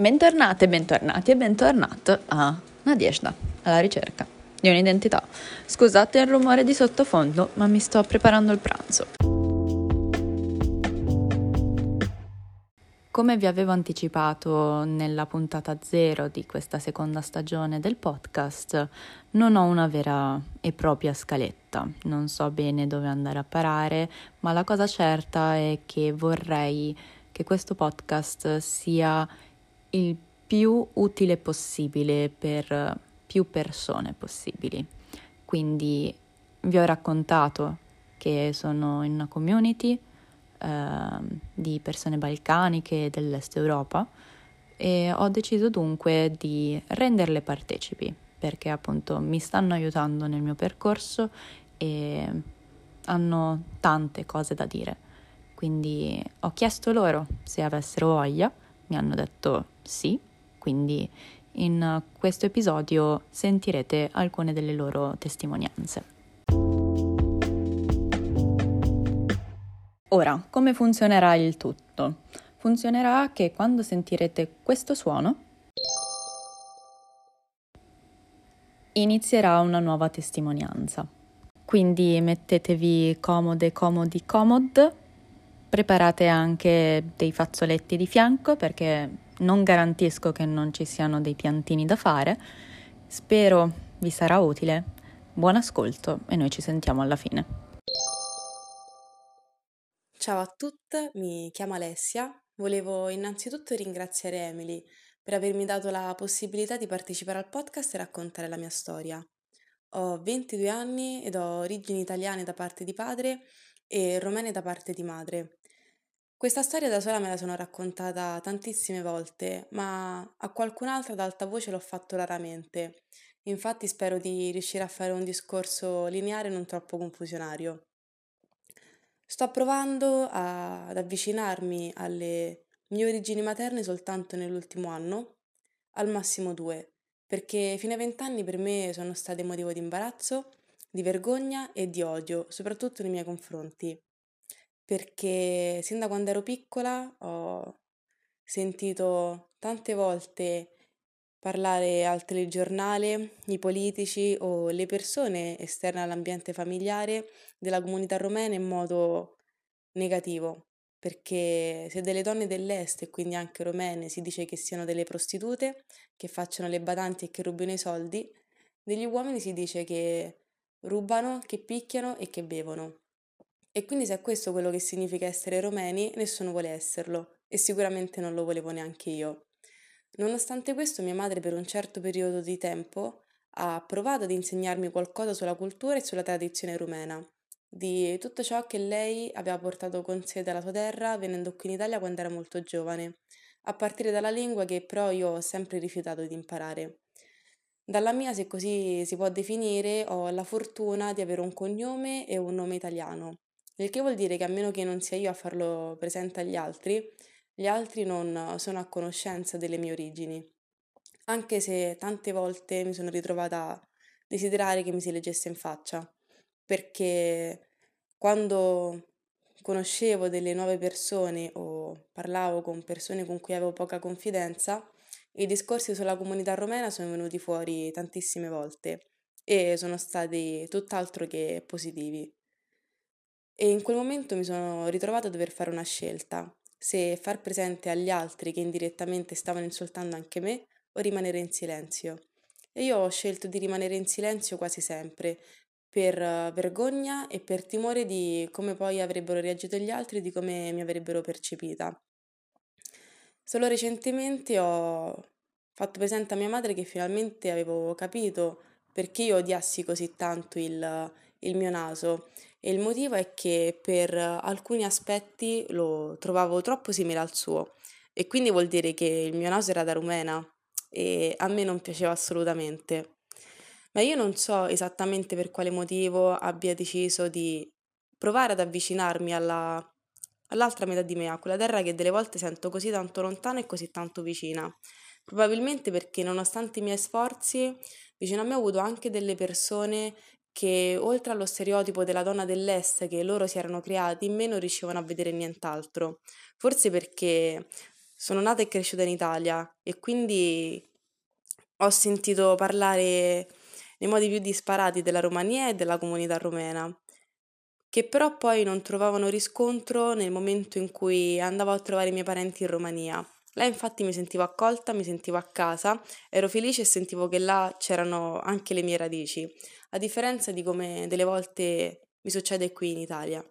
Bentornate, bentornati e bentornato a Nadeshda, alla ricerca di un'identità. Scusate il rumore di sottofondo, ma mi sto preparando il pranzo. Come vi avevo anticipato nella puntata zero di questa seconda stagione del podcast, non ho una vera e propria scaletta, non so bene dove andare a parare, ma la cosa certa è che vorrei che questo podcast sia il più utile possibile per più persone possibili. Quindi vi ho raccontato che sono in una community eh, di persone balcaniche dell'est Europa e ho deciso dunque di renderle partecipi perché appunto mi stanno aiutando nel mio percorso e hanno tante cose da dire. Quindi ho chiesto loro se avessero voglia, mi hanno detto sì, quindi in questo episodio sentirete alcune delle loro testimonianze. Ora, come funzionerà il tutto? Funzionerà che quando sentirete questo suono inizierà una nuova testimonianza. Quindi mettetevi comode, comodi, comod, preparate anche dei fazzoletti di fianco perché non garantisco che non ci siano dei piantini da fare. Spero vi sarà utile. Buon ascolto e noi ci sentiamo alla fine. Ciao a tutte, mi chiamo Alessia. Volevo innanzitutto ringraziare Emily per avermi dato la possibilità di partecipare al podcast e raccontare la mia storia. Ho 22 anni ed ho origini italiane da parte di padre e romene da parte di madre. Questa storia da sola me la sono raccontata tantissime volte, ma a qualcun'altra ad alta voce l'ho fatto raramente. Infatti spero di riuscire a fare un discorso lineare e non troppo confusionario. Sto provando a- ad avvicinarmi alle mie origini materne soltanto nell'ultimo anno, al massimo due, perché fino ai vent'anni per me sono state motivo di imbarazzo, di vergogna e di odio, soprattutto nei miei confronti, perché sin da quando ero piccola ho sentito tante volte parlare al telegiornale, i politici o le persone esterne all'ambiente familiare della comunità romena in modo negativo, perché se delle donne dell'est e quindi anche romene si dice che siano delle prostitute, che facciano le badanti e che rubino i soldi, degli uomini si dice che rubano, che picchiano e che bevono. E quindi se è questo quello che significa essere romeni, nessuno vuole esserlo e sicuramente non lo volevo neanche io. Nonostante questo, mia madre per un certo periodo di tempo ha provato ad insegnarmi qualcosa sulla cultura e sulla tradizione rumena, di tutto ciò che lei aveva portato con sé dalla sua terra venendo qui in Italia quando era molto giovane, a partire dalla lingua che però io ho sempre rifiutato di imparare. Dalla mia, se così si può definire, ho la fortuna di avere un cognome e un nome italiano, il che vuol dire che a meno che non sia io a farlo presente agli altri, gli altri non sono a conoscenza delle mie origini, anche se tante volte mi sono ritrovata a desiderare che mi si leggesse in faccia, perché quando conoscevo delle nuove persone o parlavo con persone con cui avevo poca confidenza, i discorsi sulla comunità romena sono venuti fuori tantissime volte e sono stati tutt'altro che positivi. E in quel momento mi sono ritrovata a dover fare una scelta se far presente agli altri che indirettamente stavano insultando anche me o rimanere in silenzio. E io ho scelto di rimanere in silenzio quasi sempre, per eh, vergogna e per timore di come poi avrebbero reagito gli altri, di come mi avrebbero percepita. Solo recentemente ho fatto presente a mia madre che finalmente avevo capito perché io odiassi così tanto il, il mio naso e il motivo è che per alcuni aspetti lo trovavo troppo simile al suo e quindi vuol dire che il mio naso era da rumena e a me non piaceva assolutamente. Ma io non so esattamente per quale motivo abbia deciso di provare ad avvicinarmi alla, all'altra metà di me, a quella terra che delle volte sento così tanto lontana e così tanto vicina. Probabilmente perché nonostante i miei sforzi, vicino a me ho avuto anche delle persone che oltre allo stereotipo della donna dell'est che loro si erano creati, in me non riuscivano a vedere nient'altro. Forse perché sono nata e cresciuta in Italia e quindi ho sentito parlare nei modi più disparati della Romania e della comunità romena, che però poi non trovavano riscontro nel momento in cui andavo a trovare i miei parenti in Romania. Là infatti mi sentivo accolta, mi sentivo a casa, ero felice e sentivo che là c'erano anche le mie radici, a differenza di come delle volte mi succede qui in Italia.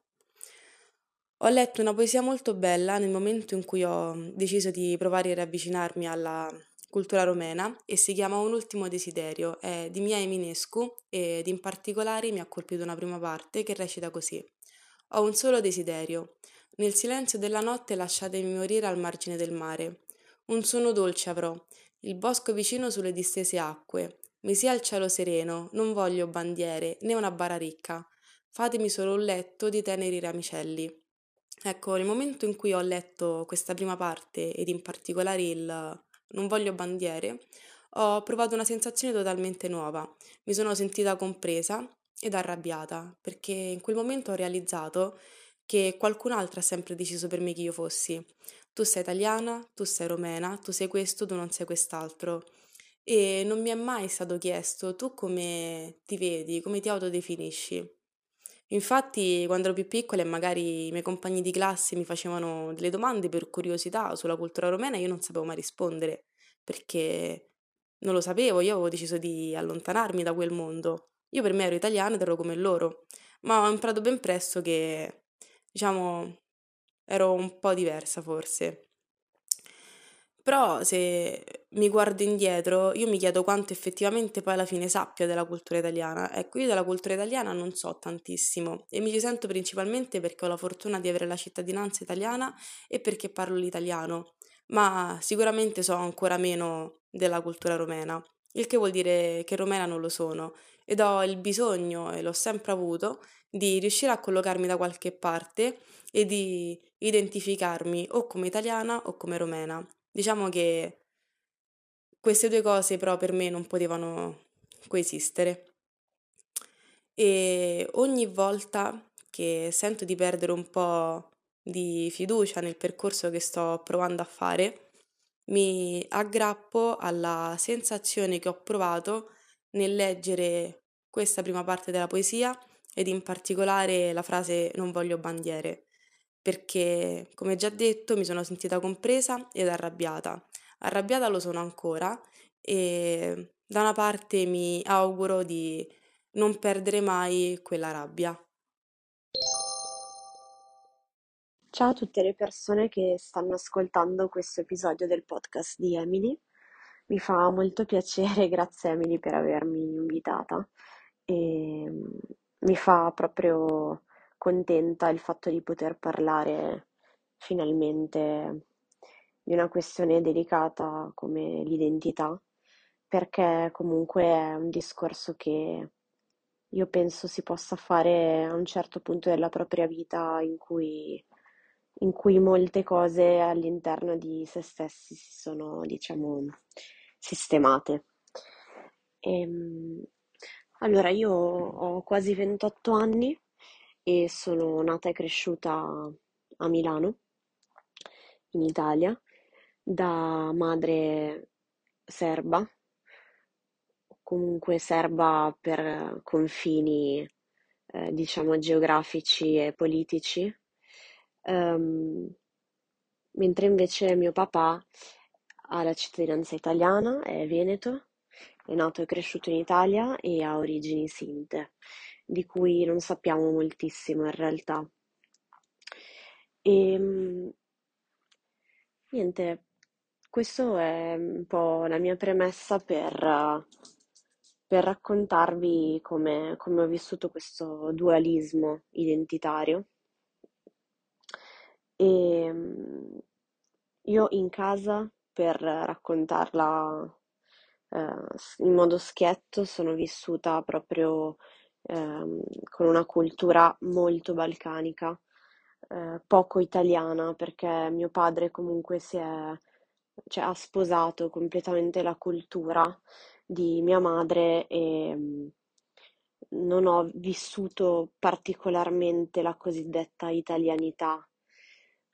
Ho letto una poesia molto bella nel momento in cui ho deciso di provare a riavvicinarmi alla cultura romena e si chiama Un ultimo desiderio, è di Mia Eminescu ed in particolare mi ha colpito una prima parte che recita così. Ho un solo desiderio. Nel silenzio della notte lasciatemi morire al margine del mare. Un suono dolce avrò, il bosco vicino sulle distese acque. Mi sia il cielo sereno, non voglio bandiere né una bara ricca. Fatemi solo un letto di teneri ramicelli. Ecco, nel momento in cui ho letto questa prima parte ed in particolare il non voglio bandiere, ho provato una sensazione totalmente nuova. Mi sono sentita compresa ed arrabbiata, perché in quel momento ho realizzato che qualcun altro ha sempre deciso per me chi io fossi. Tu sei italiana, tu sei romena, tu sei questo, tu non sei quest'altro. E non mi è mai stato chiesto tu come ti vedi, come ti autodefinisci. Infatti, quando ero più piccola e magari i miei compagni di classe mi facevano delle domande per curiosità sulla cultura romena, io non sapevo mai rispondere, perché non lo sapevo, io avevo deciso di allontanarmi da quel mondo. Io per me ero italiana ed ero come loro, ma ho imparato ben presto che, diciamo, ero un po' diversa forse. Però se mi guardo indietro, io mi chiedo quanto effettivamente poi alla fine sappia della cultura italiana. Ecco, io della cultura italiana non so tantissimo e mi ci sento principalmente perché ho la fortuna di avere la cittadinanza italiana e perché parlo l'italiano, ma sicuramente so ancora meno della cultura romena, il che vuol dire che romena non lo sono ed ho il bisogno, e l'ho sempre avuto, di riuscire a collocarmi da qualche parte e di identificarmi o come italiana o come romena. Diciamo che queste due cose però per me non potevano coesistere. E ogni volta che sento di perdere un po' di fiducia nel percorso che sto provando a fare, mi aggrappo alla sensazione che ho provato nel leggere questa prima parte della poesia ed in particolare la frase non voglio bandiere perché, come già detto, mi sono sentita compresa ed arrabbiata. Arrabbiata lo sono ancora e da una parte mi auguro di non perdere mai quella rabbia. Ciao a tutte le persone che stanno ascoltando questo episodio del podcast di Emily. Mi fa molto piacere, grazie Emily per avermi invitata. E mi fa proprio contenta il fatto di poter parlare finalmente di una questione delicata come l'identità, perché comunque è un discorso che io penso si possa fare a un certo punto della propria vita in cui, in cui molte cose all'interno di se stessi si sono, diciamo, sistemate. Ehm, allora, io ho quasi 28 anni e sono nata e cresciuta a Milano, in Italia, da madre serba, comunque serba per confini, eh, diciamo, geografici e politici, um, mentre invece mio papà ha la cittadinanza italiana, è veneto, è nato e cresciuto in Italia e ha origini sinte di cui non sappiamo moltissimo in realtà. E ehm, niente, questo è un po' la mia premessa per, per raccontarvi come, come ho vissuto questo dualismo identitario. E ehm, io in casa, per raccontarla eh, in modo schietto, sono vissuta proprio ehm, con una cultura molto balcanica, eh, poco italiana, perché mio padre comunque si è, cioè, ha sposato completamente la cultura di mia madre e mm, non ho vissuto particolarmente la cosiddetta italianità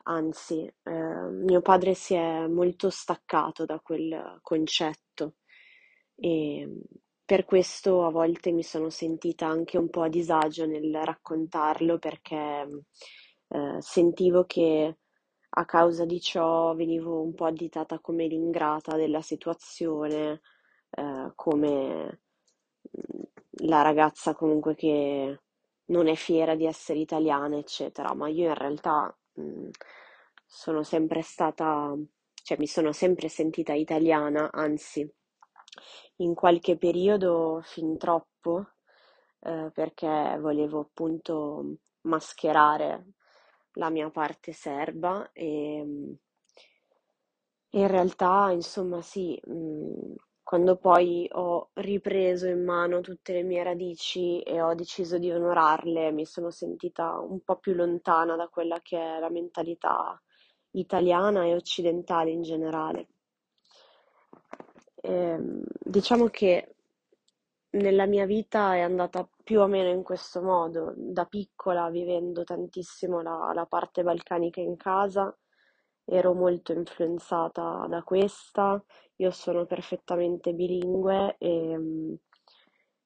anzi, eh, mio padre si è molto staccato da quel concetto e per questo a volte mi sono sentita anche un po' a disagio nel raccontarlo perché eh, sentivo che a causa di ciò venivo un po' additata come l'ingrata della situazione, eh, come mm, la ragazza comunque che non è fiera di essere italiana, eccetera, ma io in realtà mh, mm, sono sempre stata, cioè mi sono sempre sentita italiana, anzi, in qualche periodo fin troppo, eh, perché volevo appunto mascherare la mia parte serba e in realtà, insomma, sì, mh, quando poi ho ripreso in mano tutte le mie radici e ho deciso di onorarle, mi sono sentita un po' più lontana da quella che è la mentalità italiana e occidentale in generale. Ehm, diciamo che nella mia vita è andata più o meno in questo modo, da piccola vivendo tantissimo la, la parte balcanica in casa, ero molto influenzata da questa, io sono perfettamente bilingue e,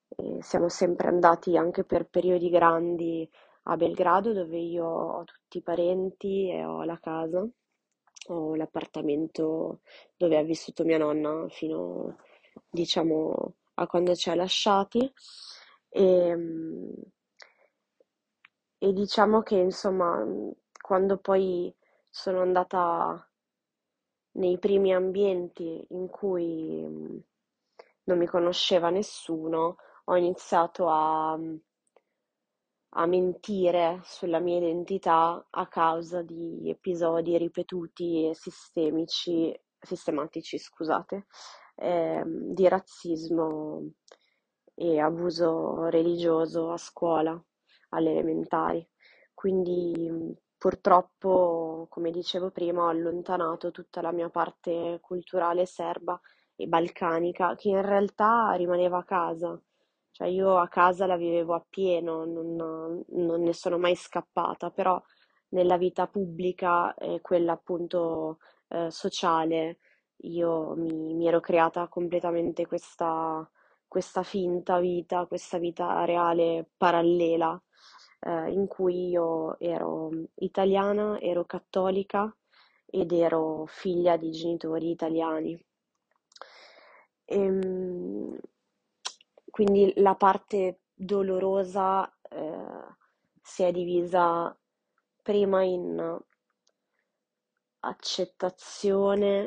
e siamo sempre andati anche per periodi grandi a Belgrado dove io ho tutti i parenti e ho la casa, ho l'appartamento dove ha vissuto mia nonna fino, diciamo, a quando ci ha lasciati. E, e diciamo che insomma quando poi sono andata nei primi ambienti in cui non mi conosceva nessuno, ho iniziato a, a mentire sulla mia identità a causa di episodi ripetuti e sistemici, sistematici, scusate, eh, di razzismo e abuso religioso a scuola, alle elementari. Quindi purtroppo, come dicevo prima, ho allontanato tutta la mia parte culturale serba e balcanica, che in realtà rimaneva a casa. Cioè io a casa la vivevo appieno, non, non ne sono mai scappata, però nella vita pubblica e quella appunto eh, sociale io mi, mi, ero creata completamente questa, questa finta vita, questa vita reale parallela eh, in cui io ero italiana, ero cattolica ed ero figlia di genitori italiani. E, ehm, quindi la parte dolorosa eh, si è divisa prima in accettazione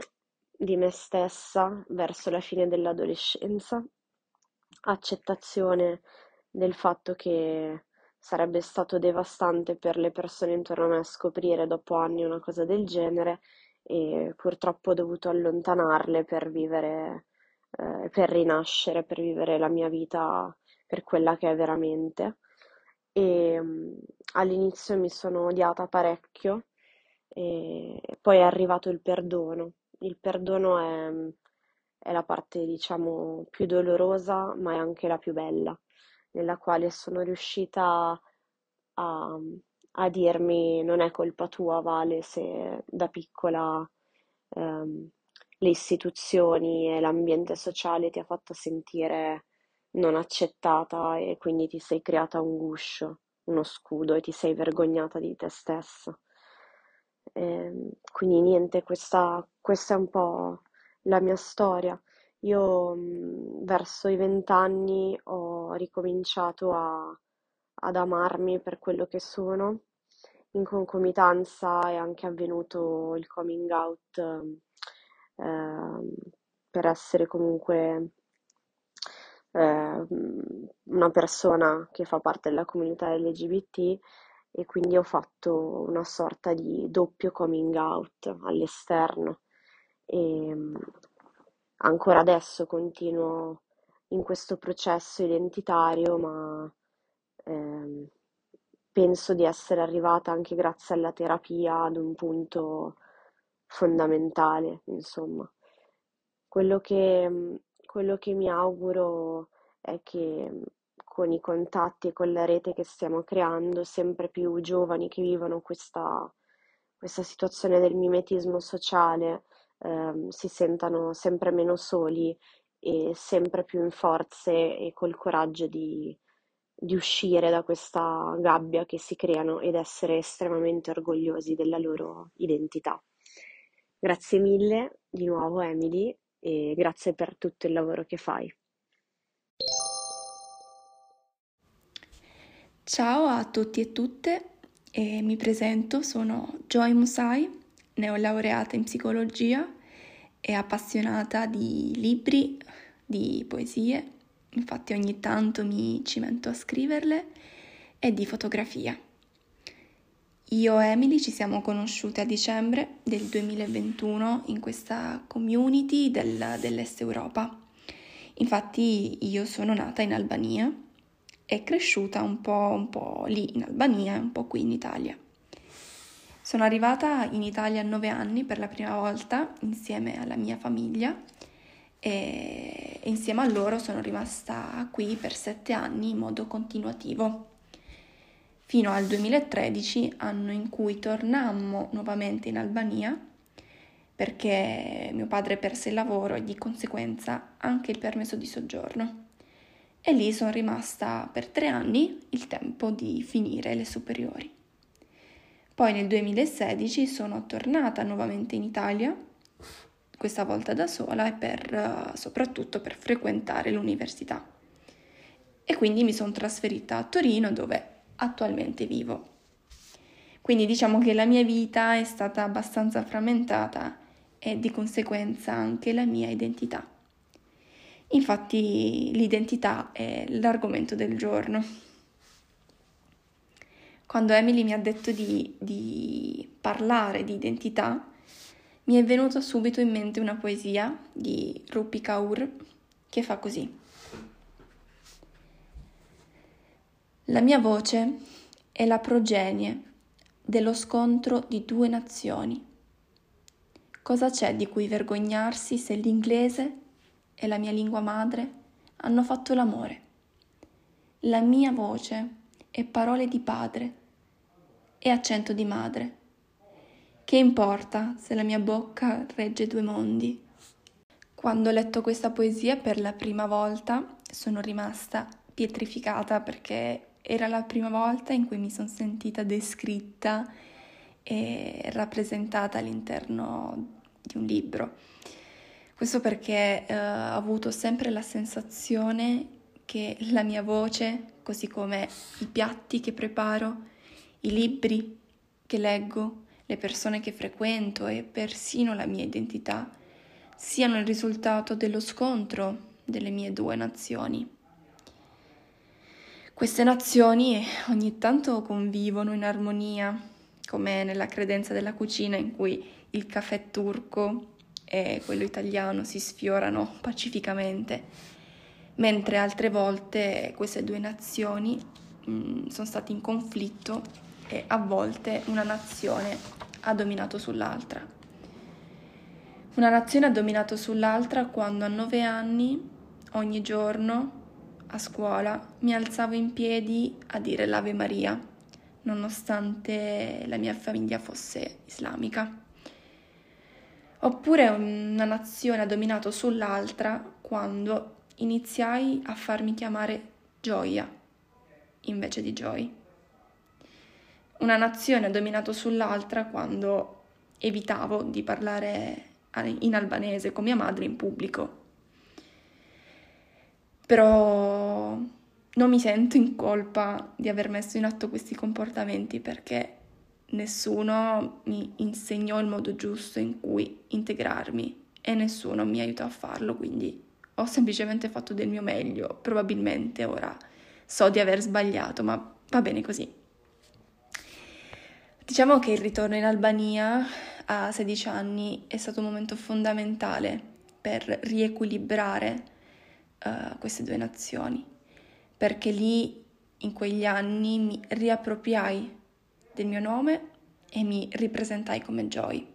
di me stessa verso la fine dell'adolescenza, accettazione del fatto che sarebbe stato devastante per le persone intorno a me scoprire dopo anni una cosa del genere e purtroppo ho dovuto allontanarle per vivere, eh, per rinascere, per vivere la mia vita per quella che è veramente. E um, all'inizio mi sono odiata parecchio e poi è arrivato il perdono. Il perdono è, è la parte, diciamo, più dolorosa, ma è anche la più bella nella quale sono riuscita a, a dirmi non è colpa tua, Vale, se da piccola ehm, le istituzioni e l'ambiente sociale ti ha fatto sentire non accettata e quindi ti sei creata un guscio, uno scudo e ti sei vergognata di te stessa. E, ehm, quindi niente, questa, questa è un po' la mia storia. Io mh, verso i vent'anni ho ricominciato a, ad amarmi per quello che sono. In concomitanza è anche avvenuto il coming out eh, per essere comunque eh, una persona che fa parte della comunità LGBT e quindi ho fatto una sorta di doppio coming out all'esterno. E, ancora adesso continuo in questo processo identitario, ma ehm, penso di essere arrivata anche grazie alla terapia ad un punto fondamentale, insomma. Quello che, quello che mi auguro è che con i contatti e con la rete che stiamo creando, sempre più giovani che vivono questa, questa situazione del mimetismo sociale ehm, si sentano sempre meno soli e sempre più in forze e col coraggio di, di uscire da questa gabbia che si creano ed essere estremamente orgogliosi della loro identità. Grazie mille di nuovo Emily e grazie per tutto il lavoro che fai. Ciao a tutti e tutte, e mi presento, sono Joy Musai, neolaureata in psicologia e appassionata di libri, di poesie, infatti ogni tanto mi cimento a scriverle, e di fotografia. Io e Emily ci siamo conosciute a dicembre del 2021 in questa community del, dell'Est Europa. Infatti io sono nata in Albania e cresciuta un po', un po' lì in Albania e un po' qui in Italia. Sono arrivata in Italia a nove anni per la prima volta insieme alla mia famiglia e insieme a loro sono rimasta qui per sette anni in modo continuativo fino al 2013, anno in cui tornammo nuovamente in Albania perché mio padre perse il lavoro e di conseguenza anche il permesso di soggiorno. E lì sono rimasta per tre anni, il tempo di finire le superiori. Poi nel 2016 sono tornata nuovamente in Italia, questa volta da sola e per, soprattutto per frequentare l'università. E quindi mi sono trasferita a Torino dove attualmente vivo. Quindi diciamo che la mia vita è stata abbastanza frammentata e di conseguenza anche la mia identità. Infatti l'identità è l'argomento del giorno. Quando Emily mi ha detto di, di parlare di identità, mi è venuta subito in mente una poesia di Rupi Kaur che fa così. La mia voce è la progenie dello scontro di due nazioni. Cosa c'è di cui vergognarsi se l'inglese e la mia lingua madre hanno fatto l'amore? La mia voce è parole di padre e accento di madre. Che importa se la mia bocca regge due mondi? Quando ho letto questa poesia per la prima volta sono rimasta pietrificata perché era la prima volta in cui mi sono sentita descritta e rappresentata all'interno di un libro. Questo perché eh, ho avuto sempre la sensazione che la mia voce, così come i piatti che preparo, i libri che leggo, le persone che frequento e persino la mia identità, siano il risultato dello scontro delle mie due nazioni. Queste nazioni ogni tanto convivono in armonia, come nella credenza della cucina in cui il caffè turco e quello italiano si sfiorano pacificamente, mentre altre volte queste due nazioni mh, mm, sono state in conflitto e a volte una nazione ha dominato sull'altra. Una nazione ha dominato sull'altra quando a nove anni, ogni giorno, a scuola mi alzavo in piedi a dire l'Ave Maria, nonostante la mia famiglia fosse islamica. Oppure una nazione ha dominato sull'altra quando iniziai a farmi chiamare Gioia invece di Joy. Una nazione ha dominato sull'altra quando evitavo di parlare in albanese con mia madre in pubblico però non mi sento in colpa di aver messo in atto questi comportamenti perché nessuno mi insegnò il modo giusto in cui integrarmi e nessuno mi aiutò a farlo, quindi ho semplicemente fatto del mio meglio, probabilmente ora so di aver sbagliato, ma va bene così. Diciamo che il ritorno in Albania a 16 anni è stato un momento fondamentale per riequilibrare uh, queste due nazioni, perché lì in quegli anni mi riappropriai del mio nome e mi ripresentai come Joy.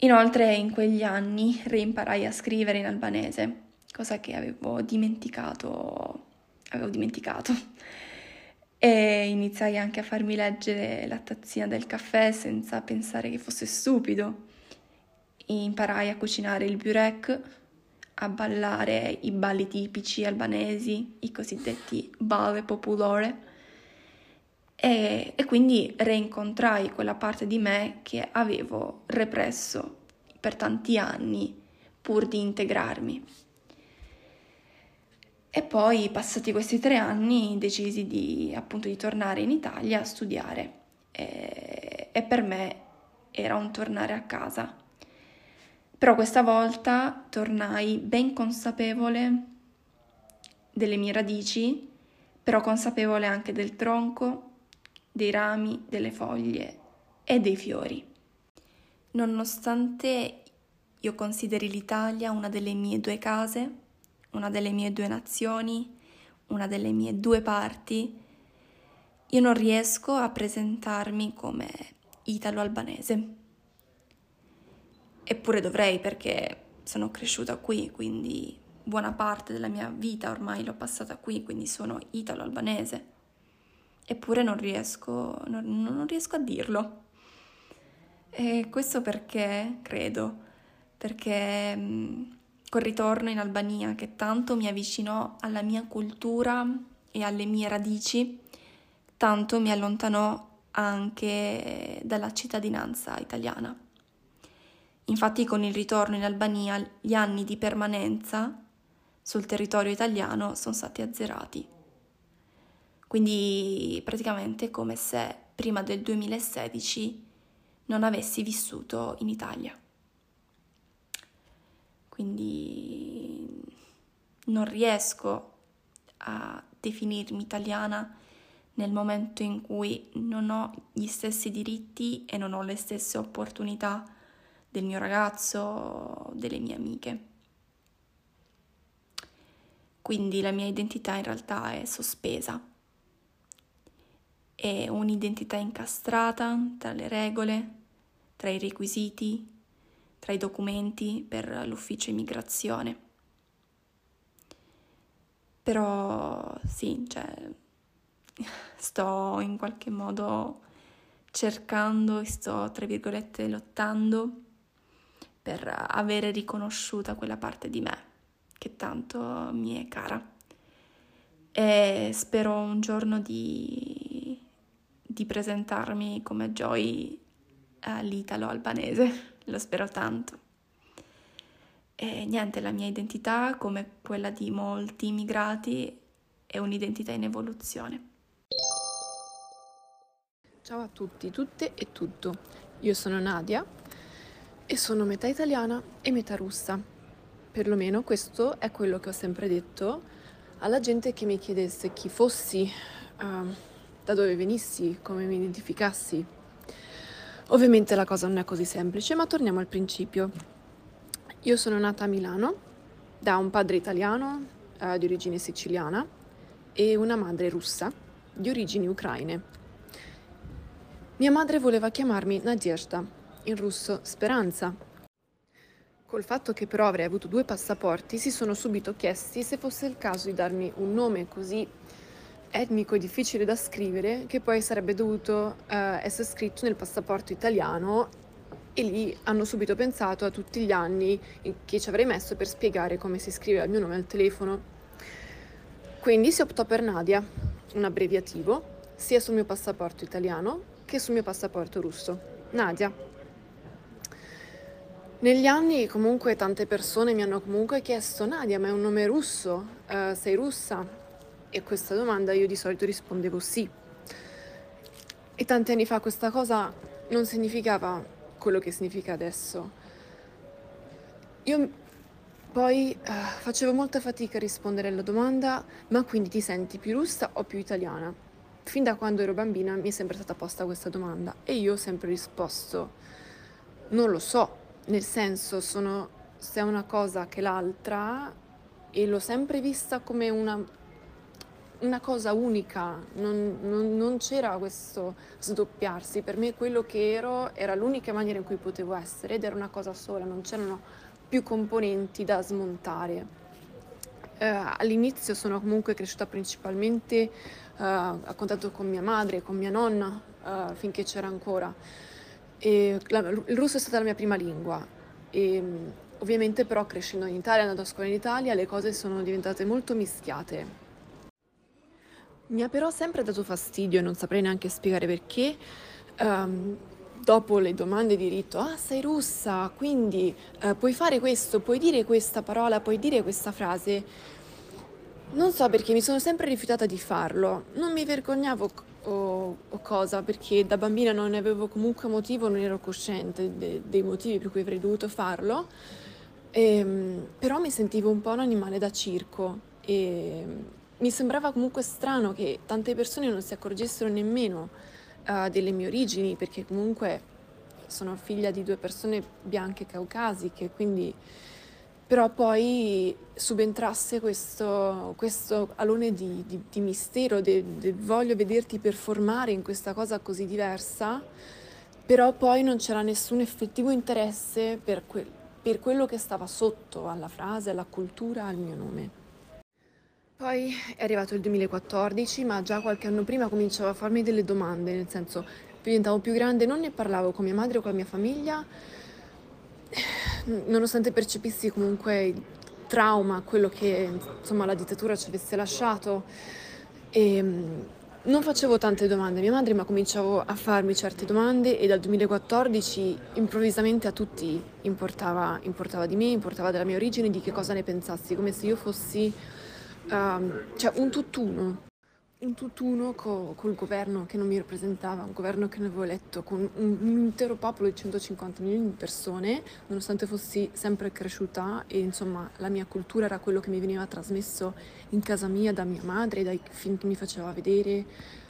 Inoltre in quegli anni reimparai a scrivere in albanese, cosa che avevo dimenticato, avevo dimenticato. E iniziai anche a farmi leggere la tazzina del caffè senza pensare che fosse stupido. Imparai a cucinare il burek, a ballare i balli tipici albanesi, i cosiddetti balle popolare, e, e quindi reincontrai quella parte di me che avevo represso per tanti anni pur di integrarmi. E poi, passati questi tre anni, decisi di, appunto, di tornare in Italia a studiare e, e per me era un tornare a casa. Però questa volta tornai ben consapevole delle mie radici, però consapevole anche del tronco, dei rami, delle foglie e dei fiori. Nonostante io consideri l'Italia una delle mie due case, una delle mie due nazioni, una delle mie due parti, io non riesco a presentarmi come italo-albanese. Eppure dovrei perché sono cresciuta qui, quindi buona parte della mia vita ormai l'ho passata qui, quindi sono italo-albanese. Eppure non riesco, non, non riesco a dirlo. E questo perché, credo, perché col ritorno in Albania che tanto mi avvicinò alla mia cultura e alle mie radici, tanto mi allontanò anche dalla cittadinanza italiana. Infatti con il ritorno in Albania gli anni di permanenza sul territorio italiano sono stati azzerati. Quindi praticamente come se prima del 2016 non avessi vissuto in Italia quindi non riesco a definirmi italiana nel momento in cui non ho gli stessi diritti e non ho le stesse opportunità del mio ragazzo, delle mie amiche. Quindi la mia identità in realtà è sospesa. È un'identità incastrata tra le regole, tra i requisiti, tra i documenti per l'ufficio immigrazione. Però sì, cioè, sto in qualche modo cercando e sto, tra virgolette, lottando per avere riconosciuta quella parte di me che tanto mi è cara. E spero un giorno di, di presentarmi come Joy all'italo-albanese lo spero tanto. E niente, la mia identità, come quella di molti immigrati, è un'identità in evoluzione. Ciao a tutti, tutte e tutto. Io sono Nadia e sono metà italiana e metà russa. Perlomeno questo è quello che ho sempre detto alla gente che mi chiedesse chi fossi, uh, da dove venissi, come mi identificassi, Ovviamente la cosa non è così semplice, ma torniamo al principio. Io sono nata a Milano da un padre italiano eh, di origine siciliana e una madre russa di origini ucraine. Mia madre voleva chiamarmi Nadezhda, in russo Speranza. Col fatto che però avrei avuto due passaporti, si sono subito chiesti se fosse il caso di darmi un nome così etnico e difficile da scrivere che poi sarebbe dovuto eh, essere scritto nel passaporto italiano e lì hanno subito pensato a tutti gli anni che ci avrei messo per spiegare come si scrive il mio nome al telefono. Quindi si optò per Nadia, un abbreviativo, sia sul mio passaporto italiano che sul mio passaporto russo. Nadia. Negli anni comunque tante persone mi hanno comunque chiesto Nadia, ma è un nome russo? Uh, sei russa? E a questa domanda io di solito rispondevo sì. E tanti anni fa questa cosa non significava quello che significa adesso. Io poi uh, facevo molta fatica a rispondere alla domanda, ma quindi ti senti più russa o più italiana? Fin da quando ero bambina mi è sempre stata posta questa domanda e io ho sempre risposto, non lo so, nel senso sono sia una cosa che l'altra e l'ho sempre vista come una una cosa unica, non, non, non, c'era questo sdoppiarsi, per me quello che ero era l'unica maniera in cui potevo essere ed era una cosa sola, non c'erano più componenti da smontare. eh, all'inizio sono comunque cresciuta principalmente eh, a contatto con mia madre, con mia nonna, eh, finché c'era ancora. E la, il russo è stata la mia prima lingua. E, ovviamente però crescendo in Italia, andando a scuola in Italia, le cose sono diventate molto mischiate. Mi ha però sempre dato fastidio, e non saprei neanche spiegare perché, um, dopo le domande di rito, ah sei russa, quindi uh, puoi fare questo, puoi dire questa parola, puoi dire questa frase. Non so perché mi sono sempre rifiutata di farlo, non mi vergognavo o, o cosa, perché da bambina non ne avevo comunque motivo, non ero cosciente de, dei motivi per cui avrei dovuto farlo, e, ehm, però mi sentivo un po' un animale da circo e mi sembrava comunque strano che tante persone non si accorgessero nemmeno uh, delle mie origini, perché comunque sono figlia di due persone bianche caucasiche, quindi però poi subentrasse questo, questo alone di, di, di mistero, de, de voglio vederti performare in questa cosa così diversa, però poi non c'era nessun effettivo interesse per, que, per quello che stava sotto alla frase, alla cultura, al mio nome. Poi è arrivato il 2014, ma già qualche anno prima cominciavo a farmi delle domande, nel senso diventavo più grande, non ne parlavo con mia madre o con la mia famiglia, nonostante percepissi comunque il trauma, quello che insomma la dittatura ci avesse lasciato. E, mm, non facevo tante domande a mia madre, ma cominciavo a farmi certe domande e dal 2014 improvvisamente a tutti importava, importava di me, importava della mia origine, di che cosa ne pensassi, come se io fossi um, cioè un tutt'uno, un tutt'uno co, col governo che non mi rappresentava, un governo che non avevo eletto, con un, un, intero popolo di 150 milioni di persone, nonostante fossi sempre cresciuta e insomma la mia cultura era quello che mi veniva trasmesso in casa mia da mia madre, dai film che mi faceva vedere,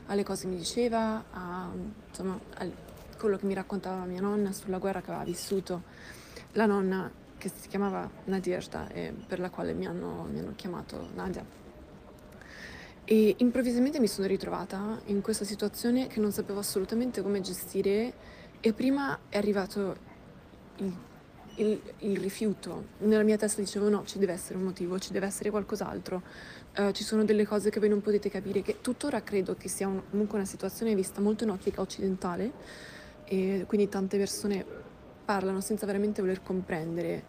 alle cose che mi diceva, a, insomma a quello che mi raccontava mia nonna sulla guerra che aveva vissuto. La nonna che si chiamava Nadierda e per la quale mi hanno, mi hanno chiamato Nadia. E improvvisamente mi sono ritrovata in questa situazione che non sapevo assolutamente come gestire e prima è arrivato il, il, il, rifiuto. Nella mia testa dicevo no, ci deve essere un motivo, ci deve essere qualcos'altro, uh, ci sono delle cose che voi non potete capire, che tuttora credo che sia un, comunque una situazione vista molto in ottica occidentale e quindi tante persone parlano senza veramente voler comprendere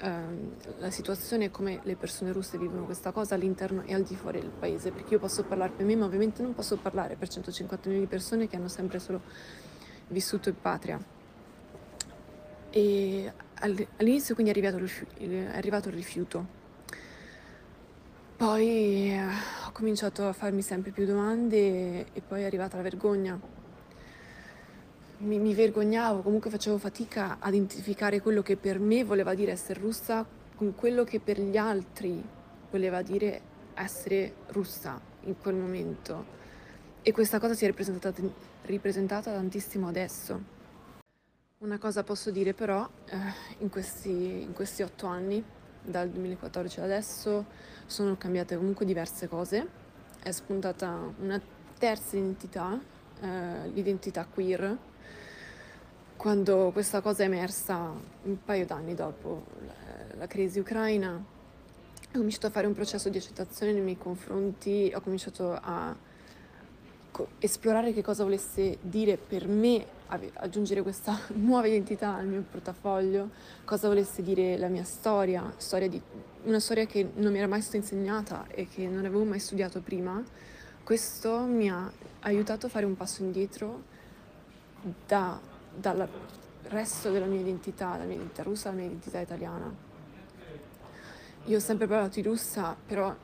ehm, la situazione e come le persone russe vivono questa cosa all'interno e al di fuori del paese, perché io posso parlare per me, ma ovviamente non posso parlare per 150 milioni di persone che hanno sempre solo vissuto in patria. E all'inizio quindi è arrivato il, è arrivato il rifiuto. Poi eh, ho cominciato a farmi sempre più domande e poi è arrivata la vergogna mi, mi, vergognavo, comunque facevo fatica a identificare quello che per me voleva dire essere russa con quello che per gli altri voleva dire essere russa in quel momento. E questa cosa si è ripresentata, ripresentata tantissimo adesso. Una cosa posso dire però, eh, in, questi, in questi otto anni, dal 2014 ad adesso, sono cambiate comunque diverse cose. È spuntata una terza identità, eh, l'identità queer, quando questa cosa è emersa un paio d'anni dopo la, la crisi ucraina, ho cominciato a fare un processo di accettazione nei miei confronti, ho cominciato a co- esplorare che cosa volesse dire per me aggiungere questa nuova identità al mio portafoglio, cosa volesse dire la mia storia, storia di, una storia che non mi era mai stata insegnata e che non avevo mai studiato prima. Questo mi ha aiutato a fare un passo indietro da dal resto della mia identità, dalla mia identità russa alla mia identità italiana. Io ho sempre parlato di russa, però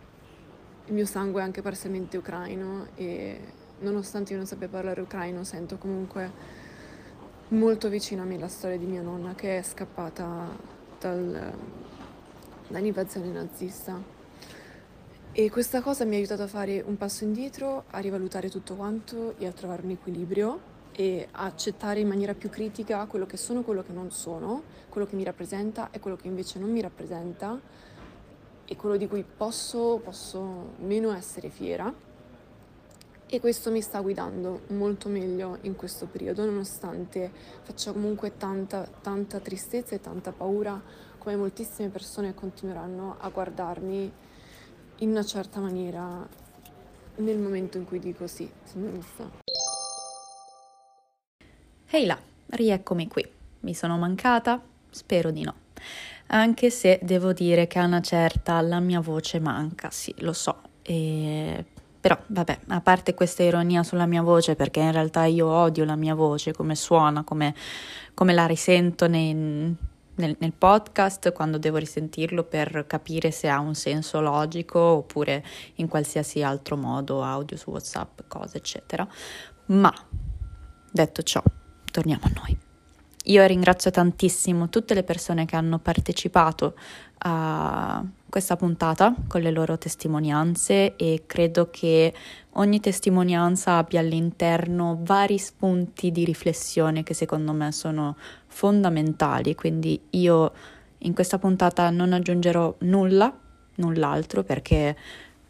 il mio sangue è anche parzialmente ucraino e nonostante io non sappia parlare ucraino, sento comunque molto vicino a me la storia di mia nonna che è scappata dal, dall'invasione nazista. E questa cosa mi ha aiutato a fare un passo indietro, a rivalutare tutto quanto e a trovare un equilibrio e accettare in maniera più critica quello che sono, quello che non sono, quello che mi rappresenta e quello che invece non mi rappresenta e quello di cui posso, posso meno essere fiera. E questo mi sta guidando molto meglio in questo periodo, nonostante faccia comunque tanta, tanta tristezza e tanta paura, come moltissime persone continueranno a guardarmi in una certa maniera nel momento in cui dico sì, sono messa. Ehi là, rieccomi qui. Mi sono mancata? Spero di no. Anche se devo dire che a una certa la mia voce manca, sì, lo so. E... Però vabbè, a parte questa ironia sulla mia voce, perché in realtà io odio la mia voce, come suona, come, come la risento nei, nel, nel, podcast, quando devo risentirlo per capire se ha un senso logico oppure in qualsiasi altro modo, audio su WhatsApp, cose, eccetera. Ma detto ciò, torniamo a noi. Io ringrazio tantissimo tutte le persone che hanno partecipato a questa puntata con le loro testimonianze e credo che ogni testimonianza abbia all'interno vari spunti di riflessione che secondo me sono fondamentali, quindi io in questa puntata non aggiungerò nulla, null'altro perché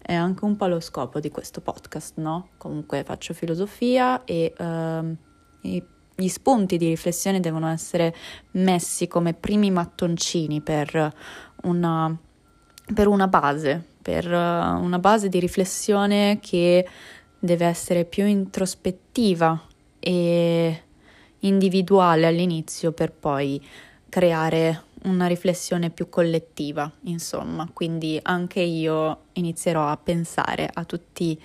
è anche un po' lo scopo di questo podcast, no? Comunque faccio filosofia e, uh, e gli spunti di riflessione devono essere messi come primi mattoncini per una, per una base, per una base di riflessione che deve essere più introspettiva e individuale all'inizio per poi creare una riflessione più collettiva, insomma. Quindi anche io inizierò a pensare a tutti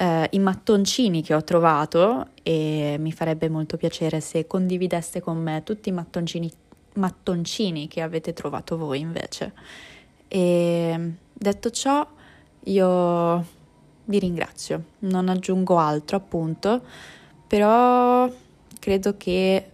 eh, i mattoncini che ho trovato e mi farebbe molto piacere se condivideste con me tutti i mattoncini, mattoncini che avete trovato voi invece. E detto ciò, io vi ringrazio, non aggiungo altro appunto, però credo che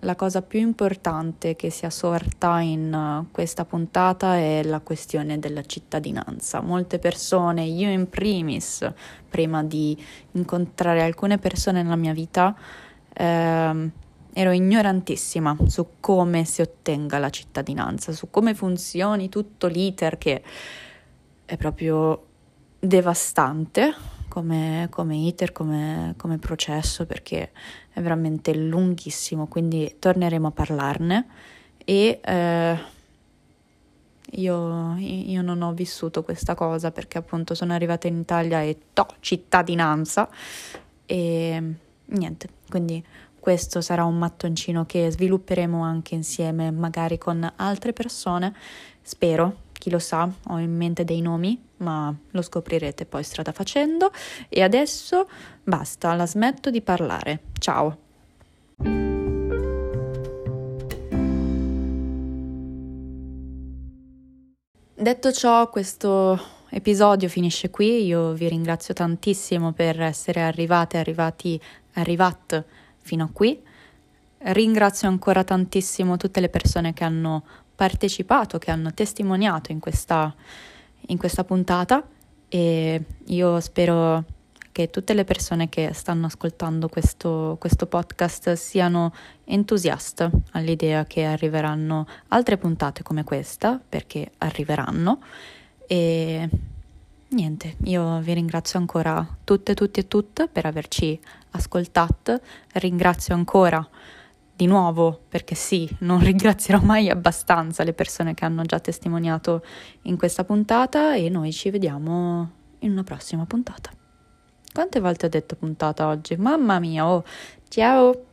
la cosa più importante che sia sorta in uh, questa puntata è la questione della cittadinanza. Molte persone, io in primis, prima di incontrare alcune persone nella mia vita, eh, ero ignorantissima su come si ottenga la cittadinanza, su come funzioni tutto l'iter che è proprio devastante come, come iter, come, come processo, perché è veramente lunghissimo, quindi torneremo a parlarne. E eh, io, io, non ho vissuto questa cosa perché appunto sono arrivata in Italia e to, cittadinanza. E niente, quindi questo sarà un mattoncino che svilupperemo anche insieme, magari con altre persone, spero, chi lo sa, ho in mente dei nomi, ma lo scoprirete poi strada facendo. E adesso basta, la smetto di parlare. Ciao! Detto ciò, questo episodio finisce qui. Io vi ringrazio tantissimo per essere arrivate, arrivati, arrivat fino a qui. Ringrazio ancora tantissimo tutte le persone che hanno partecipato, che hanno testimoniato in questa, in questa puntata e io spero che tutte le persone che stanno ascoltando questo, questo podcast siano entusiaste all'idea che arriveranno altre puntate come questa, perché arriveranno. E niente, io vi ringrazio ancora tutte, tutti e tutte per averci ascoltato. Ringrazio ancora di nuovo, perché sì, non ringrazierò mai abbastanza le persone che hanno già testimoniato in questa puntata e noi ci vediamo in una prossima puntata. Quante volte ho detto puntata oggi? Mamma mia, oh, ciao!